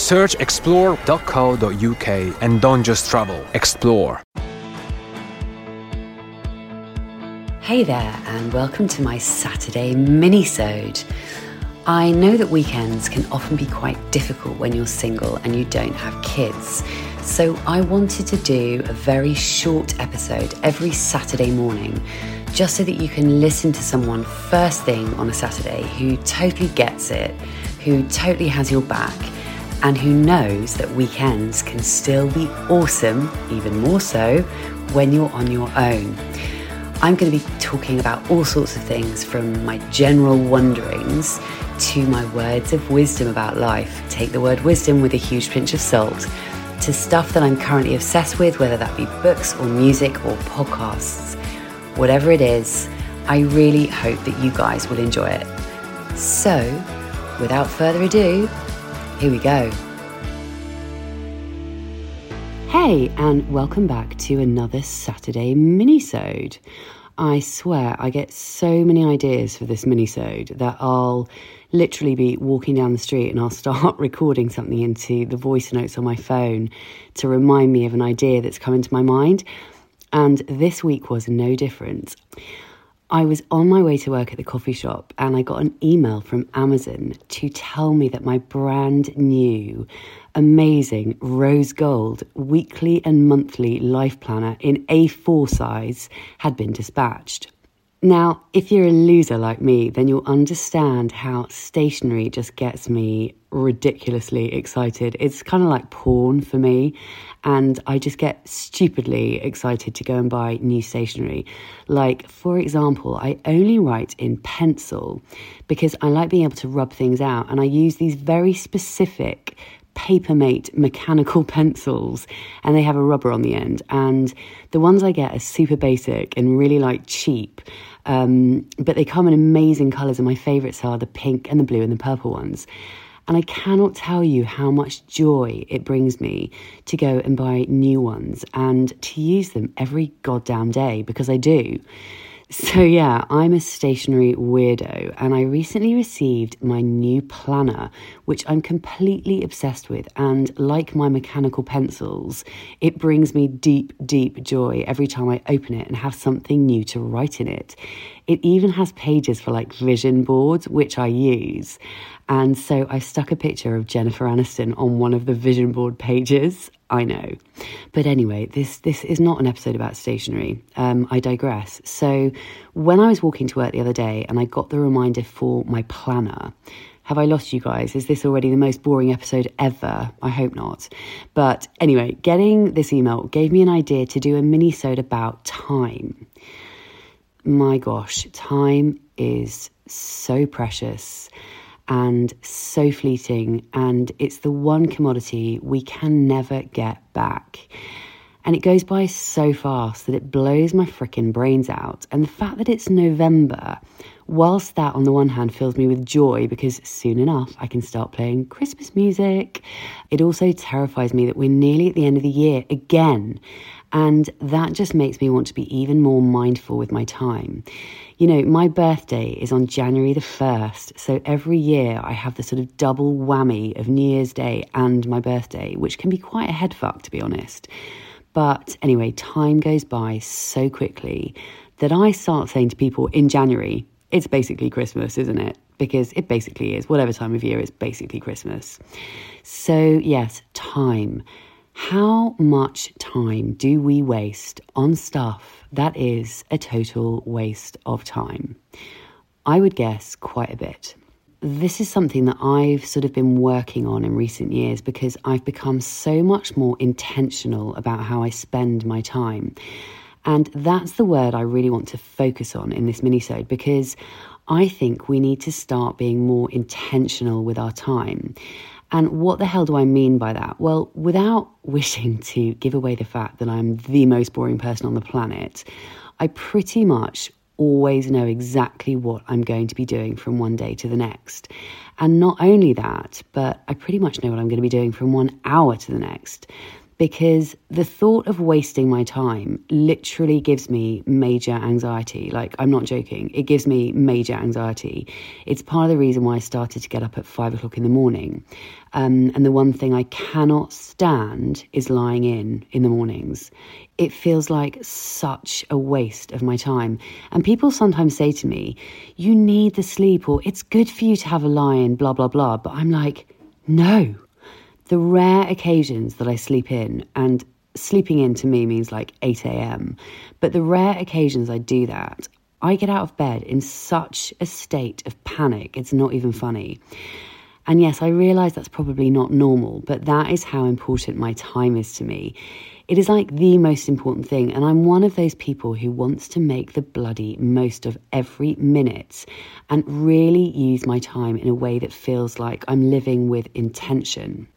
Search explore.co.uk and don't just travel, explore. Hey there, and welcome to my Saturday mini-sode. I know that weekends can often be quite difficult when you're single and you don't have kids. So I wanted to do a very short episode every Saturday morning just so that you can listen to someone first thing on a Saturday who totally gets it, who totally has your back, and who knows that weekends can still be awesome, even more so, when you're on your own. I'm going to be talking about all sorts of things from my general wonderings to my words of wisdom about life. Take the word wisdom with a huge pinch of salt to stuff that I'm currently obsessed with, whether that be books or music or podcasts. Whatever it is, I really hope that you guys will enjoy it. So, without further ado, here we go. Hey, and welcome back to another Saturday minisode. I swear I get so many ideas for this minisode that I'll literally be walking down the street and I'll start recording something into the voice notes on my phone to remind me of an idea that's come into my mind. And this week was no different. I was on my way to work at the coffee shop and I got an email from Amazon to tell me that my brand new, amazing rose gold weekly and monthly life planner in A4 size had been dispatched. Now, if you're a loser like me, then you'll understand how stationery just gets me ridiculously excited. It's kind of like porn for me, and I just get stupidly excited to go and buy new stationery. Like, for example, I only write in pencil because I like being able to rub things out, and I use these very specific Papermate mechanical pencils and they have a rubber on the end. And the ones I get are super basic and really like cheap. Um, but they come in amazing colours, and my favourites are the pink and the blue and the purple ones. And I cannot tell you how much joy it brings me to go and buy new ones and to use them every goddamn day because I do. So, yeah, I'm a stationary weirdo, and I recently received my new planner, which I'm completely obsessed with. And like my mechanical pencils, it brings me deep, deep joy every time I open it and have something new to write in it. It even has pages for like vision boards, which I use. And so I stuck a picture of Jennifer Aniston on one of the vision board pages. I know. But anyway, this, this is not an episode about stationery. Um, I digress. So when I was walking to work the other day and I got the reminder for my planner, have I lost you guys? Is this already the most boring episode ever? I hope not. But anyway, getting this email gave me an idea to do a mini-sode about time. My gosh, time is so precious and so fleeting, and it's the one commodity we can never get back. And it goes by so fast that it blows my freaking brains out. And the fact that it's November, whilst that on the one hand fills me with joy because soon enough I can start playing Christmas music, it also terrifies me that we're nearly at the end of the year again. And that just makes me want to be even more mindful with my time. You know, my birthday is on January the 1st, so every year I have the sort of double whammy of New Year's Day and my birthday, which can be quite a headfuck, to be honest. But anyway, time goes by so quickly that I start saying to people in January, it's basically Christmas, isn't it? Because it basically is. Whatever time of year, it's basically Christmas. So, yes, time. How much time do we waste on stuff that is a total waste of time? I would guess quite a bit. This is something that I've sort of been working on in recent years because I've become so much more intentional about how I spend my time. And that's the word I really want to focus on in this minisode because I think we need to start being more intentional with our time. And what the hell do I mean by that? Well, without wishing to give away the fact that I'm the most boring person on the planet, I pretty much always know exactly what I'm going to be doing from one day to the next. And not only that, but I pretty much know what I'm going to be doing from one hour to the next because the thought of wasting my time literally gives me major anxiety. Like, I'm not joking, it gives me major anxiety. It's part of the reason why I started to get up at five o'clock in the morning. Um, and the one thing I cannot stand is lying in in the mornings. It feels like such a waste of my time. And people sometimes say to me, You need the sleep, or it's good for you to have a lie in, blah, blah, blah. But I'm like, No the rare occasions that I sleep in, and sleeping in to me means like 8 a.m., but the rare occasions I do that, I get out of bed in such a state of panic, it's not even funny. And yes, I realize that's probably not normal, but that is how important my time is to me. It is like the most important thing, and I'm one of those people who wants to make the bloody most of every minute and really use my time in a way that feels like I'm living with intention.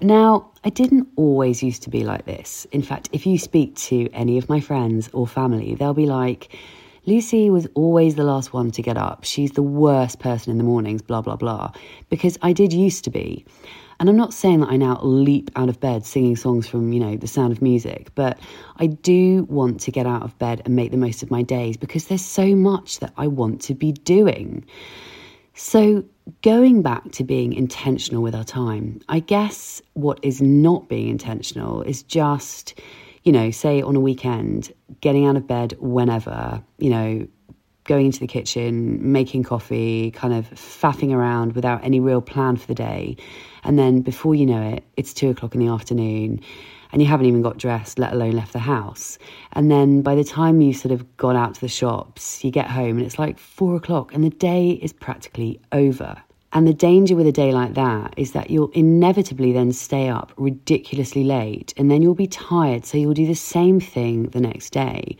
Now, I didn't always used to be like this. In fact, if you speak to any of my friends or family, they'll be like, Lucy was always the last one to get up. She's the worst person in the mornings, blah, blah, blah. Because I did used to be. And I'm not saying that I now leap out of bed singing songs from, you know, the sound of music, but I do want to get out of bed and make the most of my days because there's so much that I want to be doing. So, going back to being intentional with our time, I guess what is not being intentional is just, you know, say on a weekend, getting out of bed whenever, you know, going into the kitchen, making coffee, kind of faffing around without any real plan for the day. And then before you know it, it's two o'clock in the afternoon and you haven't even got dressed, let alone left the house. And then by the time you sort of gone out to the shops, you get home and it's like four o'clock and the day is practically over. And the danger with a day like that is that you'll inevitably then stay up ridiculously late and then you'll be tired, so you'll do the same thing the next day.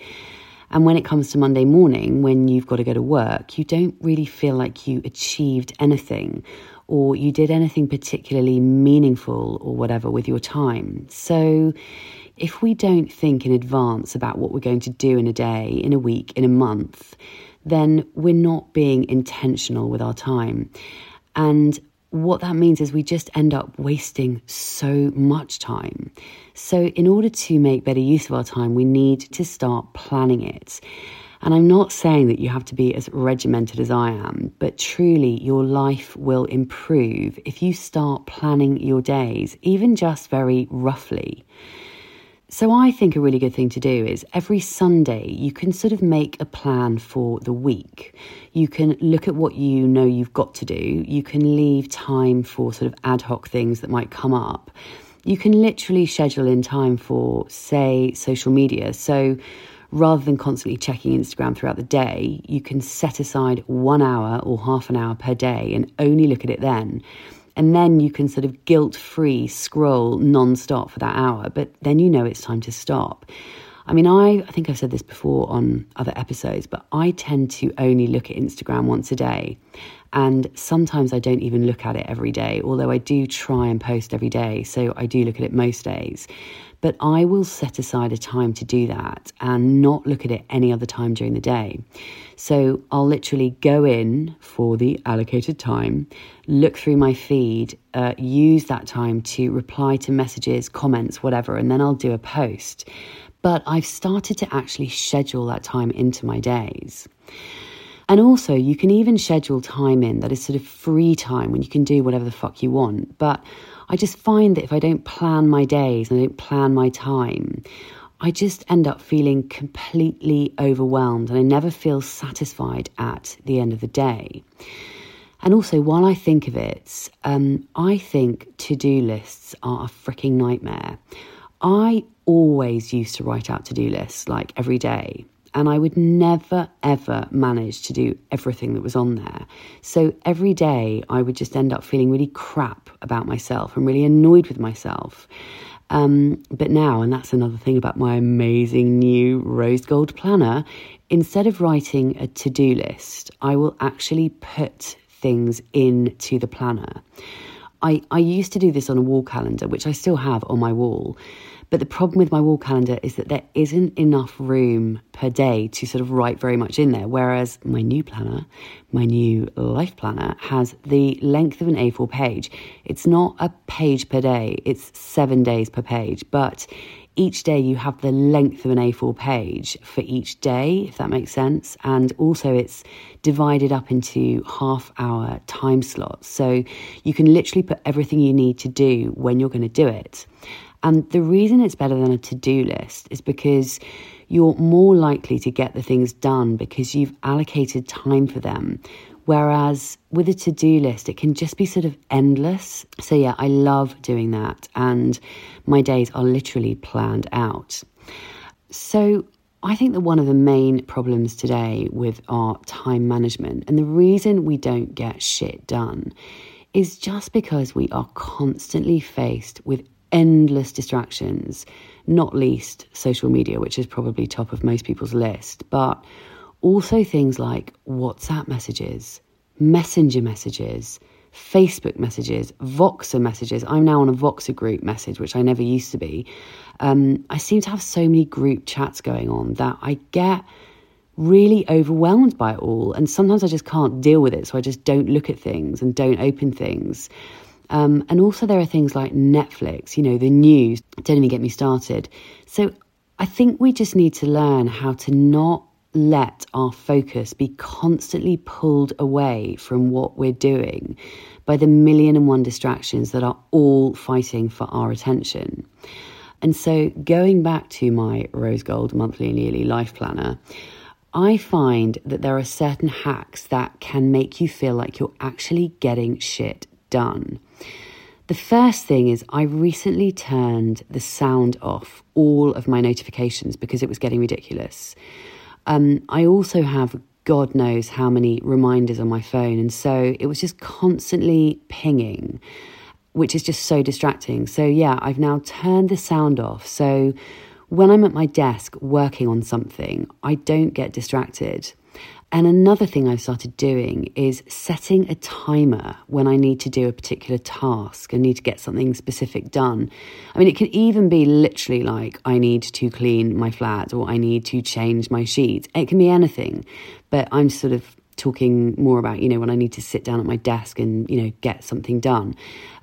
And when it comes to Monday morning, when you've got to go to work, you don't really feel like you achieved anything or you did anything particularly meaningful or whatever with your time. So, if we don't think in advance about what we're going to do in a day, in a week, in a month, then we're not being intentional with our time. And what that means is we just end up wasting so much time. So, in order to make better use of our time, we need to start planning it. And I'm not saying that you have to be as regimented as I am, but truly your life will improve if you start planning your days, even just very roughly. So, I think a really good thing to do is every Sunday you can sort of make a plan for the week. You can look at what you know you've got to do. You can leave time for sort of ad hoc things that might come up. You can literally schedule in time for, say, social media. So, rather than constantly checking Instagram throughout the day, you can set aside one hour or half an hour per day and only look at it then. And then you can sort of guilt free scroll non stop for that hour, but then you know it's time to stop. I mean, I, I think I've said this before on other episodes, but I tend to only look at Instagram once a day. And sometimes I don't even look at it every day, although I do try and post every day. So I do look at it most days. But I will set aside a time to do that and not look at it any other time during the day. So I'll literally go in for the allocated time, look through my feed, uh, use that time to reply to messages, comments, whatever, and then I'll do a post. But I've started to actually schedule that time into my days. And also, you can even schedule time in that is sort of free time when you can do whatever the fuck you want. But I just find that if I don't plan my days and I don't plan my time, I just end up feeling completely overwhelmed and I never feel satisfied at the end of the day. And also, while I think of it, um, I think to do lists are a freaking nightmare. I always used to write out to do lists like every day and I would never ever manage to do everything that was on there. So every day I would just end up feeling really crap about myself and really annoyed with myself. Um, but now, and that's another thing about my amazing new rose gold planner, instead of writing a to do list, I will actually put things into the planner. I, I used to do this on a wall calendar, which I still have on my wall. But the problem with my wall calendar is that there isn't enough room per day to sort of write very much in there. Whereas my new planner, my new life planner, has the length of an A4 page. It's not a page per day, it's seven days per page. But each day you have the length of an A4 page for each day, if that makes sense. And also it's divided up into half hour time slots. So you can literally put everything you need to do when you're going to do it. And the reason it's better than a to do list is because you're more likely to get the things done because you've allocated time for them. Whereas with a to do list, it can just be sort of endless. So, yeah, I love doing that. And my days are literally planned out. So, I think that one of the main problems today with our time management and the reason we don't get shit done is just because we are constantly faced with endless distractions, not least social media, which is probably top of most people's list, but also things like WhatsApp messages, Messenger messages, Facebook messages, Voxer messages. I'm now on a Voxer group message, which I never used to be. Um, I seem to have so many group chats going on that I get really overwhelmed by it all. And sometimes I just can't deal with it. So I just don't look at things and don't open things. Um, and also, there are things like Netflix, you know, the news. Don't even get me started. So, I think we just need to learn how to not let our focus be constantly pulled away from what we're doing by the million and one distractions that are all fighting for our attention. And so, going back to my Rose Gold monthly and yearly life planner, I find that there are certain hacks that can make you feel like you're actually getting shit done. The first thing is, I recently turned the sound off all of my notifications because it was getting ridiculous. Um, I also have God knows how many reminders on my phone, and so it was just constantly pinging, which is just so distracting. So, yeah, I've now turned the sound off. So, when I'm at my desk working on something, I don't get distracted. And another thing I've started doing is setting a timer when I need to do a particular task and need to get something specific done. I mean, it can even be literally like I need to clean my flat or I need to change my sheets. It can be anything, but I'm sort of talking more about, you know, when I need to sit down at my desk and, you know, get something done.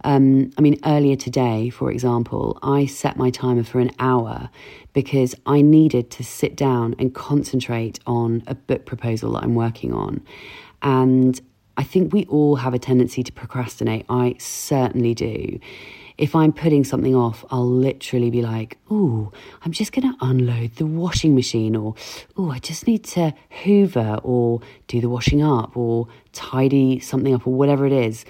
Um, I mean, earlier today, for example, I set my timer for an hour because I needed to sit down and concentrate on a book proposal that I'm working on. And I think we all have a tendency to procrastinate. I certainly do if I'm putting something off, I'll literally be like, oh, I'm just going to unload the washing machine, or oh, I just need to hoover or do the washing up or tidy something up or whatever it is.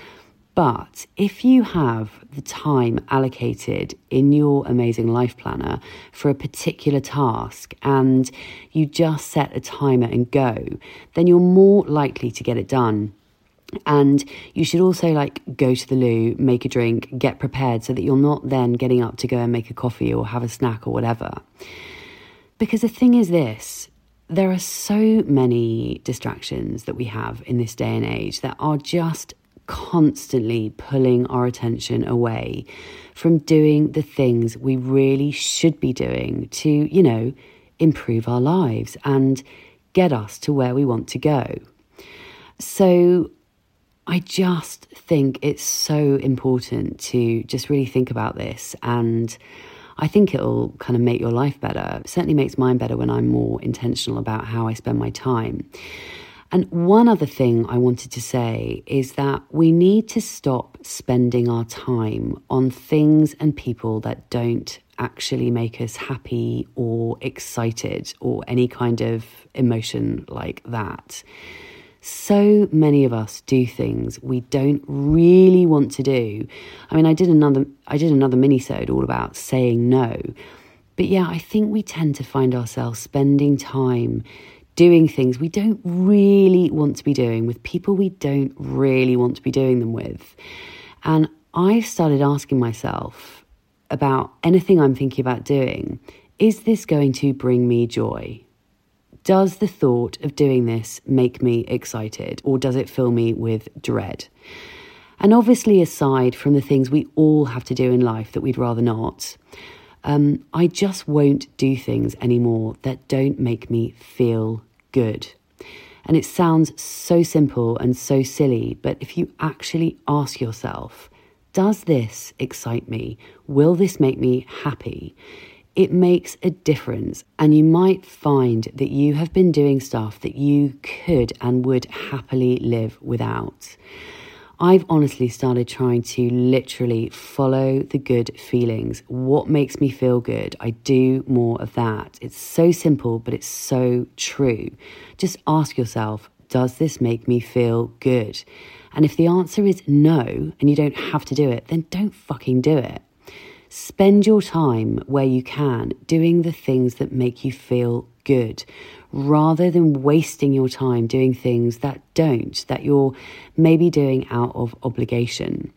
But if you have the time allocated in your amazing life planner for a particular task and you just set a timer and go, then you're more likely to get it done. And you should also like go to the loo, make a drink, get prepared so that you're not then getting up to go and make a coffee or have a snack or whatever. Because the thing is this, there are so many distractions that we have in this day and age that are just constantly pulling our attention away from doing the things we really should be doing to, you know, improve our lives and get us to where we want to go. So I just think it's so important to just really think about this. And I think it'll kind of make your life better. It certainly makes mine better when I'm more intentional about how I spend my time. And one other thing I wanted to say is that we need to stop spending our time on things and people that don't actually make us happy or excited or any kind of emotion like that. So many of us do things we don't really want to do. I mean, I did another I did another mini-sode all about saying no. But yeah, I think we tend to find ourselves spending time doing things we don't really want to be doing with people we don't really want to be doing them with. And I started asking myself about anything I'm thinking about doing is this going to bring me joy? Does the thought of doing this make me excited or does it fill me with dread? And obviously, aside from the things we all have to do in life that we'd rather not, um, I just won't do things anymore that don't make me feel good. And it sounds so simple and so silly, but if you actually ask yourself, does this excite me? Will this make me happy? It makes a difference, and you might find that you have been doing stuff that you could and would happily live without. I've honestly started trying to literally follow the good feelings. What makes me feel good? I do more of that. It's so simple, but it's so true. Just ask yourself Does this make me feel good? And if the answer is no, and you don't have to do it, then don't fucking do it. Spend your time where you can doing the things that make you feel good rather than wasting your time doing things that don't, that you're maybe doing out of obligation.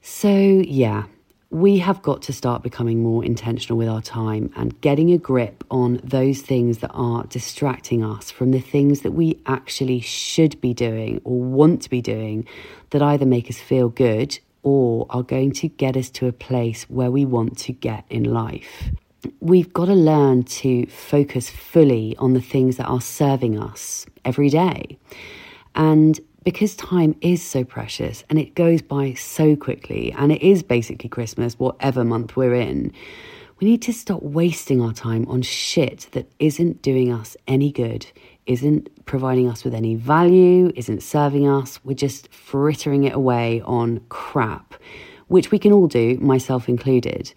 So, yeah, we have got to start becoming more intentional with our time and getting a grip on those things that are distracting us from the things that we actually should be doing or want to be doing that either make us feel good or are going to get us to a place where we want to get in life we've got to learn to focus fully on the things that are serving us every day. And because time is so precious and it goes by so quickly, and it is basically Christmas, whatever month we're in, we need to stop wasting our time on shit that isn't doing us any good, isn't providing us with any value, isn't serving us. We're just frittering it away on crap, which we can all do, myself included.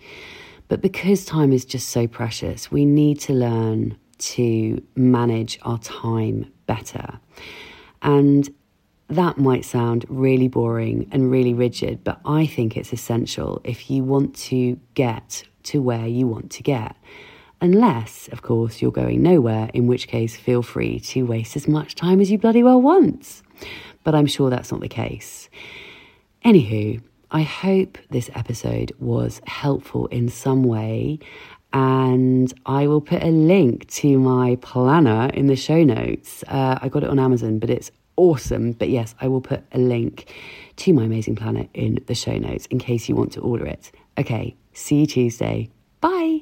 But because time is just so precious, we need to learn to manage our time better. And that might sound really boring and really rigid, but I think it's essential if you want to get to where you want to get. Unless, of course, you're going nowhere, in which case, feel free to waste as much time as you bloody well want. But I'm sure that's not the case. Anywho, I hope this episode was helpful in some way. And I will put a link to my planner in the show notes. Uh, I got it on Amazon, but it's awesome. But yes, I will put a link to my amazing planner in the show notes in case you want to order it. Okay, see you Tuesday. Bye.